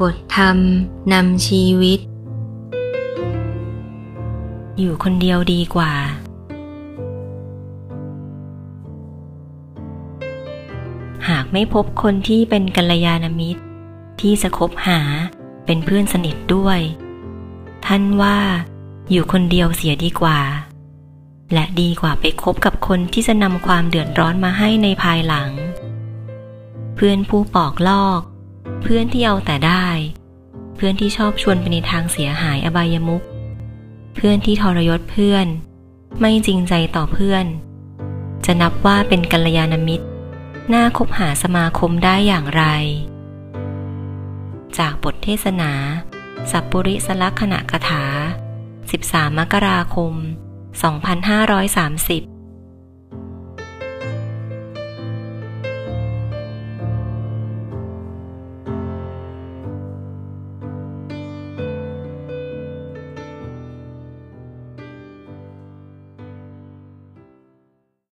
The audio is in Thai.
บทธรรมนำชีวิต อยู่คนเดียวดีกว่า หากไม่พบคนที่เป็นกัลยาณมิตร ที่จะคบหาเป็นเพื่อนสนิทด้วย ท่านว่าอยู่คนเดียวเสียดีกว่า และดีกว่าไปคบกับคนที่จะนำความเดือดร้อนมาให้ในภายหลัง เพื่อนผู้ปอกลอก เพื่อนที่เอาแต่ได้ เพื่อนที่ชอบชวนไปในทางเสียหายอบายมุขเพื่อนที่ทรยศเพื่อน ไม่จริงใจต่อเพื่อน จะนับว่าเป็นกัลยาณมิตร น่าคบหาสมาคมได้อย่างไร จากบทเทศนา สัพปุริสลักษณะกถา 13 มกราคม 2530